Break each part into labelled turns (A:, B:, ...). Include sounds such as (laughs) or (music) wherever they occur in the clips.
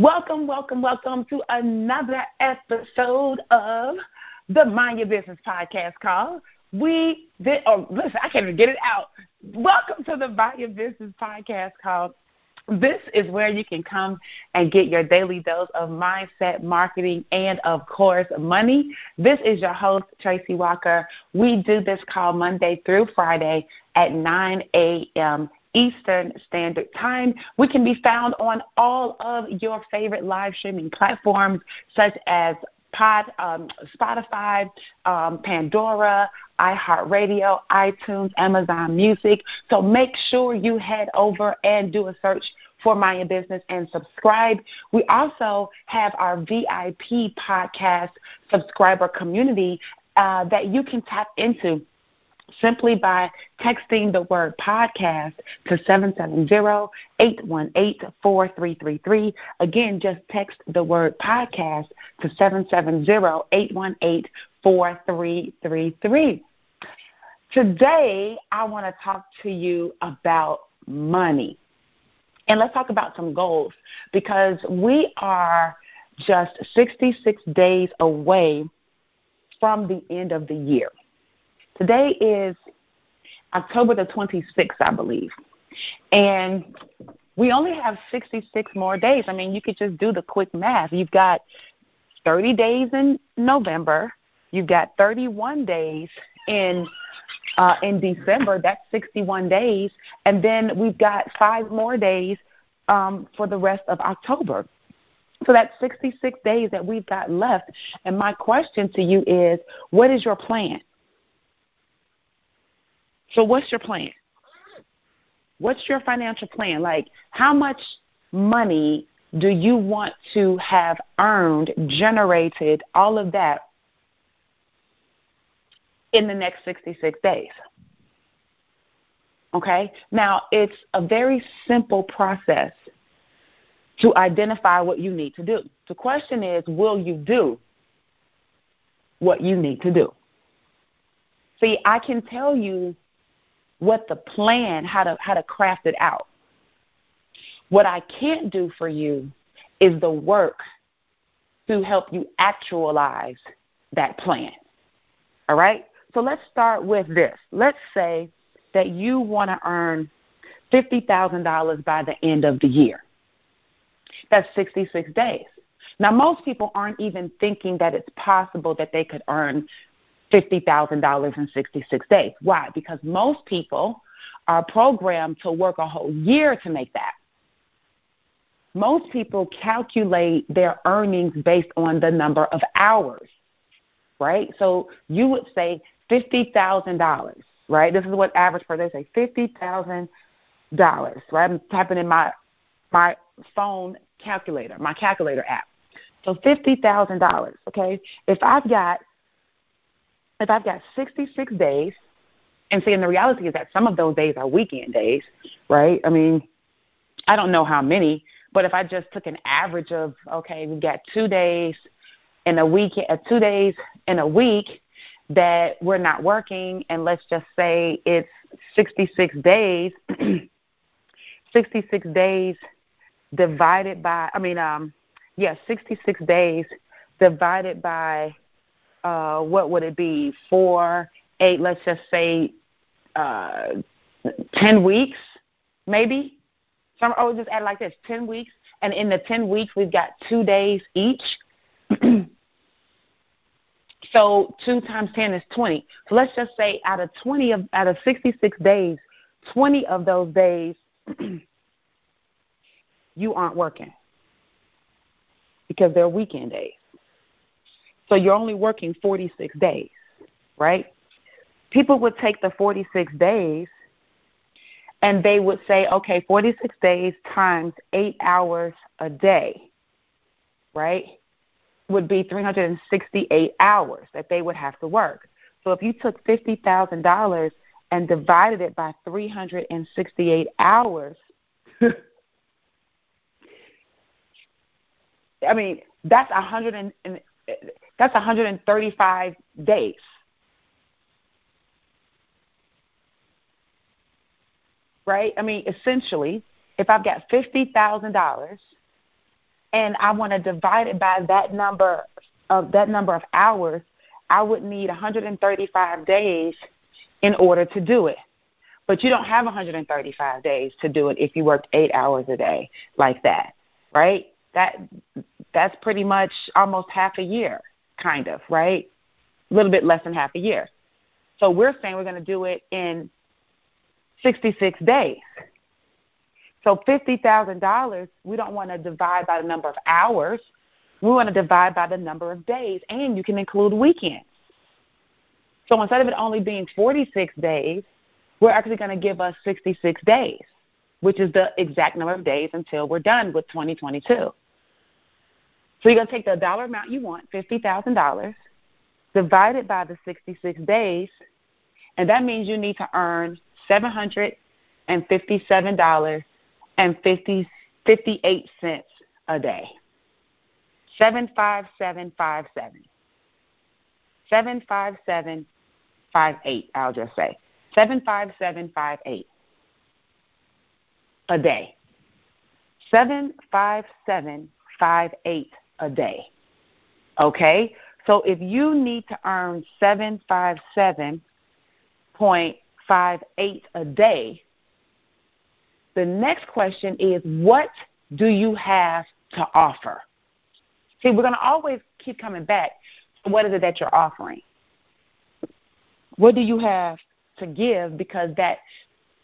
A: Welcome, welcome, welcome to another episode of the Mind Your Business podcast call. We did, oh, listen, I can't even get it out. Welcome to the Mind Your Business podcast call. This is where you can come and get your daily dose of mindset, marketing, and of course, money. This is your host, Tracy Walker. We do this call Monday through Friday at 9 a.m. Eastern Standard Time. We can be found on all of your favorite live streaming platforms, such as Pod, um, Spotify, um, Pandora, iHeartRadio, iTunes, Amazon Music. So make sure you head over and do a search for Mind Your Business and subscribe. We also have our VIP podcast subscriber community uh, that you can tap into simply by texting the word podcast to 770-818-4333. Again, just text the word podcast to 770-818-4333. Today, I want to talk to you about money. And let's talk about some goals because we are just 66 days away from the end of the year. Today is October the 26th, I believe. And we only have 66 more days. I mean, you could just do the quick math. You've got 30 days in November, you've got 31 days in uh, in December. That's 61 days, and then we've got five more days um, for the rest of October. So that's 66 days that we've got left. And my question to you is, what is your plan? So, what's your plan? What's your financial plan? Like, how much money do you want to have earned, generated, all of that in the next 66 days? Okay? Now, it's a very simple process to identify what you need to do. The question is, will you do what you need to do? See, I can tell you what the plan, how to how to craft it out. What I can't do for you is the work to help you actualize that plan. All right? So let's start with this. Let's say that you want to earn $50,000 by the end of the year. That's 66 days. Now, most people aren't even thinking that it's possible that they could earn $50,000 in 66 days. Why? Because most people are programmed to work a whole year to make that. Most people calculate their earnings based on the number of hours, right? So you would say $50,000, right? This is what average per day say $50,000, right? I'm typing in my my phone calculator, my calculator app. So $50,000, okay? If I've got if I've got 66 days, and see, and the reality is that some of those days are weekend days, right? I mean, I don't know how many, but if I just took an average of, okay, we've got two days in a week, uh, two days in a week that we're not working, and let's just say it's 66 days, (clears throat) 66 days divided by, I mean, um, yeah, 66 days divided by uh, what would it be? Four, eight, let's just say uh, 10 weeks, maybe. Some, oh, just add like this 10 weeks. And in the 10 weeks, we've got two days each. (clears throat) so 2 times 10 is 20. So let's just say out of 20 of out of 66 days, 20 of those days (clears throat) you aren't working because they're weekend days. So you're only working 46 days, right? People would take the 46 days and they would say, okay, 46 days times eight hours a day, right, would be 368 hours that they would have to work. So if you took $50,000 and divided it by 368 hours, (laughs) I mean, that's 100 and, that's 135 days. Right? I mean, essentially, if I've got $50,000 and I want to divide it by that number of that number of hours, I would need 135 days in order to do it. But you don't have 135 days to do it if you worked 8 hours a day like that, right? That that's pretty much almost half a year, kind of, right? A little bit less than half a year. So we're saying we're going to do it in 66 days. So $50,000, we don't want to divide by the number of hours. We want to divide by the number of days, and you can include weekends. So instead of it only being 46 days, we're actually going to give us 66 days, which is the exact number of days until we're done with 2022. So you're going to take the dollar amount you want, $50,000, divide it by the 66 days, and that means you need to earn $757 and 50, 58 cents a day. 75757. 75758, I'll just say. 75758 a day. 75758 a day. Okay? So if you need to earn 757.58 a day, the next question is what do you have to offer? See, we're going to always keep coming back what is it that you're offering? What do you have to give because that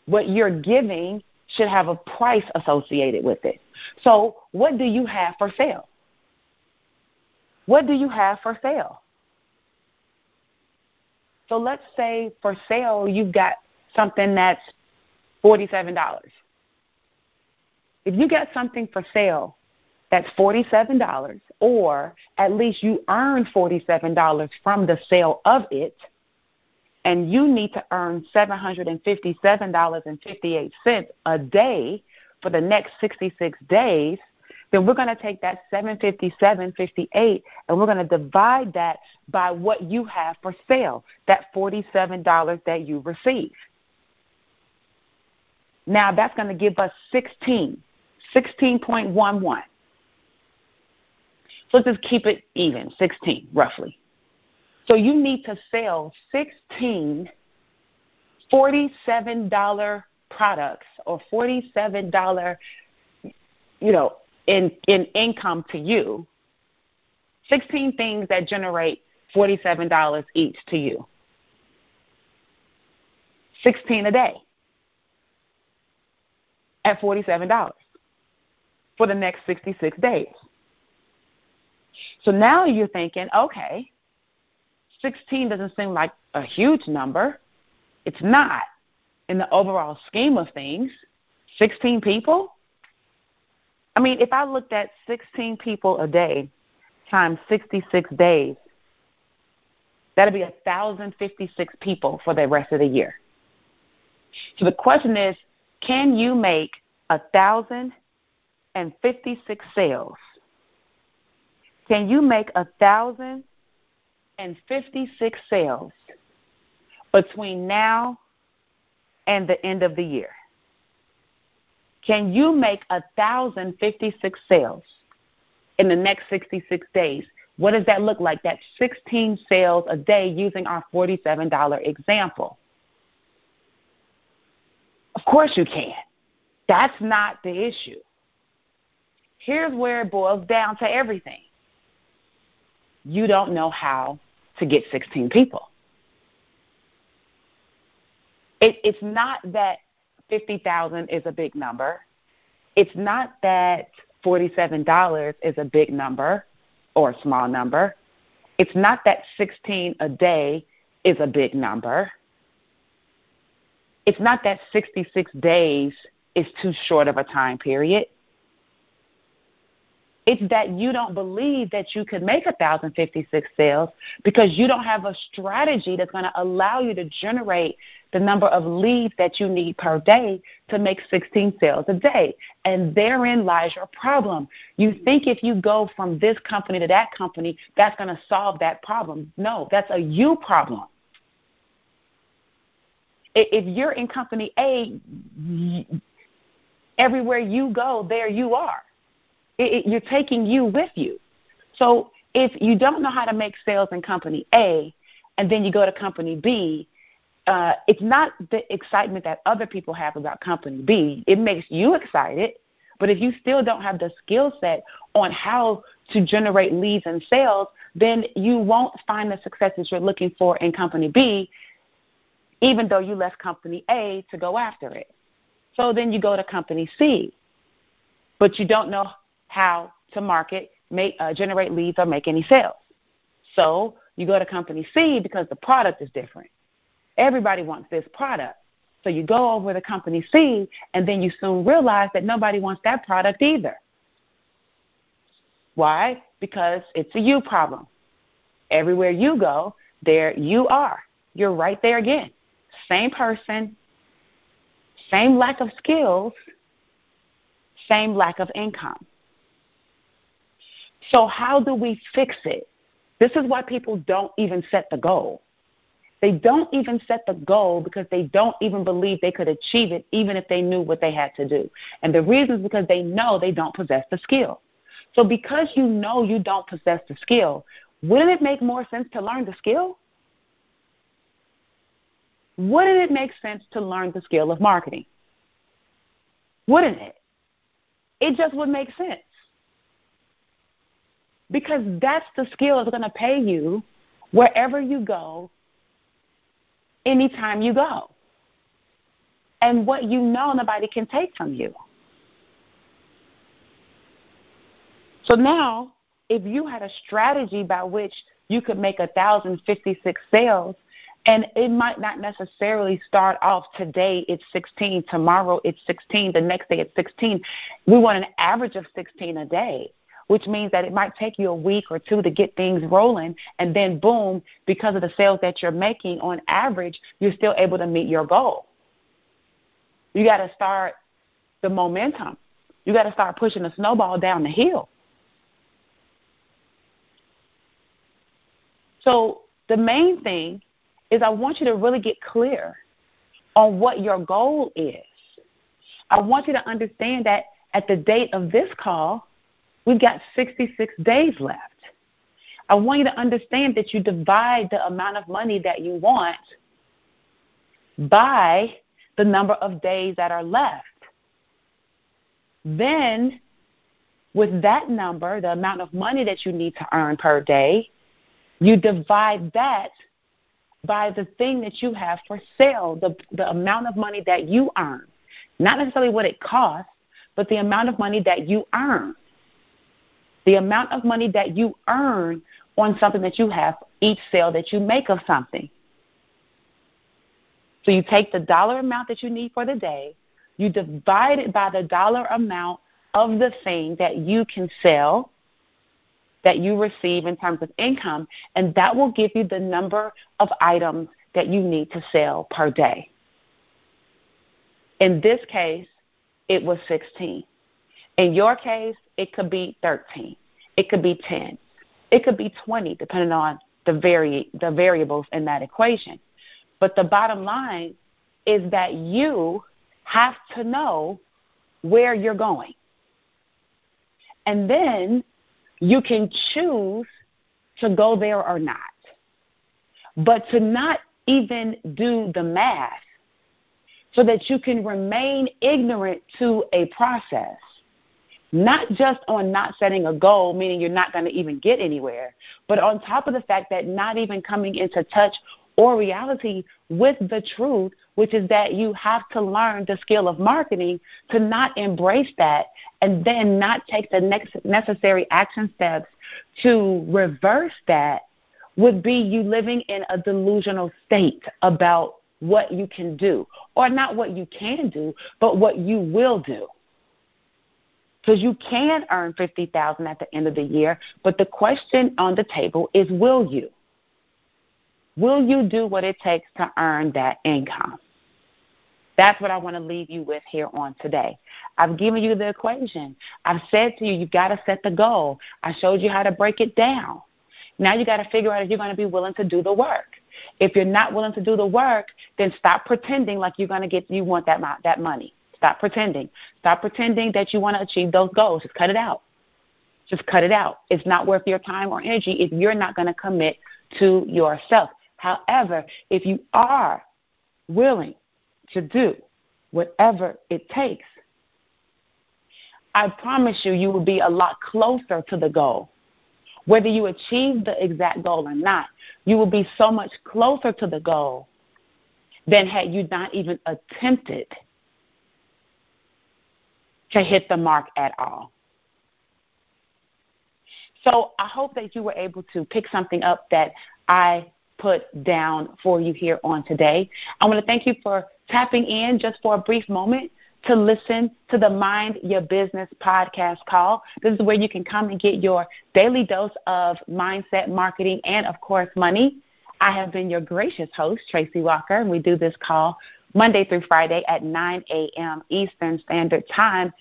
A: what you're giving should have a price associated with it. So, what do you have for sale? What do you have for sale? So, let's say for sale you've got something that's $47. If you got something for sale that's $47, or at least you earn $47 from the sale of it, and you need to earn $757.58 a day for the next 66 days, then we're going to take that 757.58 and we're going to divide that by what you have for sale, that $47 that you receive. Now that's going to give us 16 16.11. So let's just keep it even, 16 roughly. So you need to sell 16 $47 products or $47 you know in in income to you 16 things that generate $47 each to you 16 a day at $47 for the next 66 days. So now you're thinking, okay, 16 doesn't seem like a huge number. It's not in the overall scheme of things. 16 people? I mean, if I looked at 16 people a day times 66 days, that'd be 1,056 people for the rest of the year. So the question is, can you make thousand and fifty six sales? Can you make thousand and fifty six sales between now and the end of the year? Can you make a thousand fifty six sales in the next sixty six days? What does that look like? That's 16 sales a day using our $47 example. Of course you can. That's not the issue. Here's where it boils down to everything you don't know how to get 16 people. It, it's not that 50,000 is a big number. It's not that $47 is a big number or a small number. It's not that 16 a day is a big number. It's not that 66 days is too short of a time period. It's that you don't believe that you could make 1,056 sales because you don't have a strategy that's going to allow you to generate the number of leads that you need per day to make 16 sales a day. And therein lies your problem. You think if you go from this company to that company, that's going to solve that problem. No, that's a you problem. If you're in company A, everywhere you go, there you are. It, it, you're taking you with you. So if you don't know how to make sales in company A and then you go to company B, uh, it's not the excitement that other people have about company B. It makes you excited, but if you still don't have the skill set on how to generate leads and sales, then you won't find the successes you're looking for in company B, even though you left company A to go after it. So then you go to company C, but you don't know how to market, make, uh, generate leads, or make any sales. So you go to company C because the product is different. Everybody wants this product. So you go over to company C, and then you soon realize that nobody wants that product either. Why? Because it's a you problem. Everywhere you go, there you are. You're right there again. Same person, same lack of skills, same lack of income. So, how do we fix it? This is why people don't even set the goal. They don't even set the goal because they don't even believe they could achieve it, even if they knew what they had to do. And the reason is because they know they don't possess the skill. So, because you know you don't possess the skill, wouldn't it make more sense to learn the skill? Wouldn't it make sense to learn the skill of marketing? Wouldn't it? It just would make sense. Because that's the skill that's going to pay you wherever you go, anytime you go. And what you know, nobody can take from you. So now, if you had a strategy by which you could make a thousand fifty six sales and it might not necessarily start off today it's 16, tomorrow it's 16, the next day it's 16. We want an average of 16 a day, which means that it might take you a week or two to get things rolling, and then boom, because of the sales that you're making on average, you're still able to meet your goal. You got to start the momentum. You got to start pushing the snowball down the hill. So the main thing is I want you to really get clear on what your goal is. I want you to understand that at the date of this call, we've got 66 days left. I want you to understand that you divide the amount of money that you want by the number of days that are left. Then, with that number, the amount of money that you need to earn per day, you divide that by the thing that you have for sale, the, the amount of money that you earn. Not necessarily what it costs, but the amount of money that you earn. The amount of money that you earn on something that you have, each sale that you make of something. So you take the dollar amount that you need for the day, you divide it by the dollar amount of the thing that you can sell, that you receive in terms of income, and that will give you the number of items that you need to sell per day. In this case, it was 16. In your case, it could be 13. It could be 10. It could be 20, depending on the, vari- the variables in that equation. But the bottom line is that you have to know where you're going. And then you can choose to go there or not. But to not even do the math so that you can remain ignorant to a process, not just on not setting a goal, meaning you're not going to even get anywhere, but on top of the fact that not even coming into touch or reality with the truth, which is that you have to learn the skill of marketing to not embrace that and then not take the next necessary action steps to reverse that would be you living in a delusional state about what you can do or not what you can do but what you will do because you can earn 50,000 at the end of the year but the question on the table is will you Will you do what it takes to earn that income? That's what I want to leave you with here on today. I've given you the equation. I've said to you, you've got to set the goal. I showed you how to break it down. Now you got to figure out if you're going to be willing to do the work. If you're not willing to do the work, then stop pretending like you're going to get you want that that money. Stop pretending. Stop pretending that you want to achieve those goals. Just cut it out. Just cut it out. It's not worth your time or energy if you're not going to commit to yourself. However, if you are willing to do whatever it takes, I promise you, you will be a lot closer to the goal. Whether you achieve the exact goal or not, you will be so much closer to the goal than had you not even attempted to hit the mark at all. So I hope that you were able to pick something up that I put down for you here on today. I want to thank you for tapping in just for a brief moment to listen to the Mind Your Business podcast call. This is where you can come and get your daily dose of mindset, marketing, and of course, money. I have been your gracious host, Tracy Walker, and we do this call Monday through Friday at 9 a.m. Eastern Standard Time.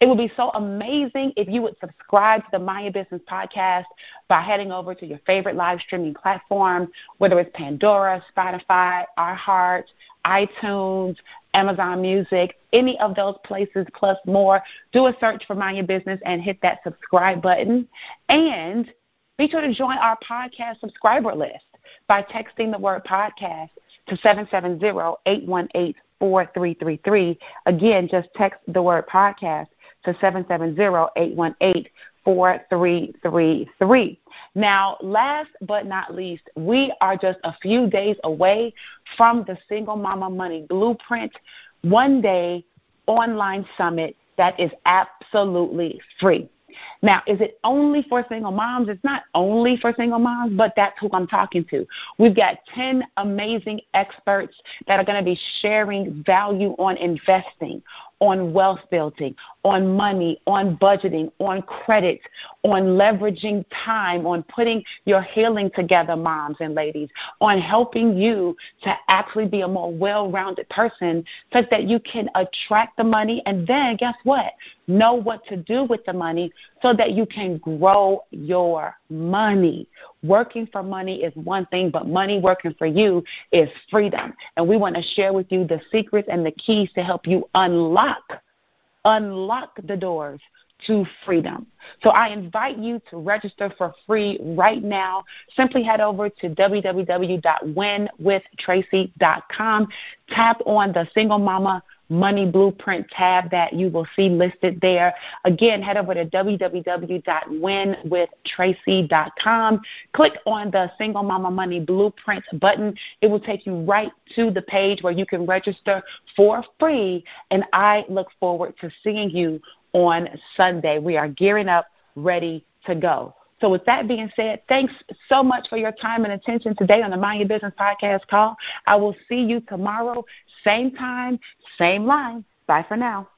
A: It would be so amazing if you would subscribe to the Mind Your Business podcast by heading over to your favorite live streaming platform, whether it's Pandora, Spotify, iHeart, iTunes, Amazon Music, any of those places plus more. Do a search for Mind Your Business and hit that subscribe button. And be sure to join our podcast subscriber list by texting the word podcast to 770 818 4333. Again, just text the word podcast to 770-818-4333. Now, last but not least, we are just a few days away from the Single Mama Money Blueprint one day online summit that is absolutely free. Now, is it only for single moms? It's not only for single moms, but that's who I'm talking to. We've got 10 amazing experts that are going to be sharing value on investing, on wealth building, on money, on budgeting, on credit, on leveraging time, on putting your healing together, moms and ladies, on helping you to actually be a more well rounded person such that you can attract the money and then, guess what? Know what to do with the money so that you can grow your money. Working for money is one thing, but money working for you is freedom. And we want to share with you the secrets and the keys to help you unlock unlock the doors to freedom. So I invite you to register for free right now. Simply head over to www.winwithtracy.com. Tap on the Single Mama Money Blueprint tab that you will see listed there. Again, head over to www.winwithtracy.com. Click on the Single Mama Money Blueprint button. It will take you right to the page where you can register for free. And I look forward to seeing you on Sunday. We are gearing up, ready to go. So, with that being said, thanks so much for your time and attention today on the Mind Your Business podcast call. I will see you tomorrow, same time, same line. Bye for now.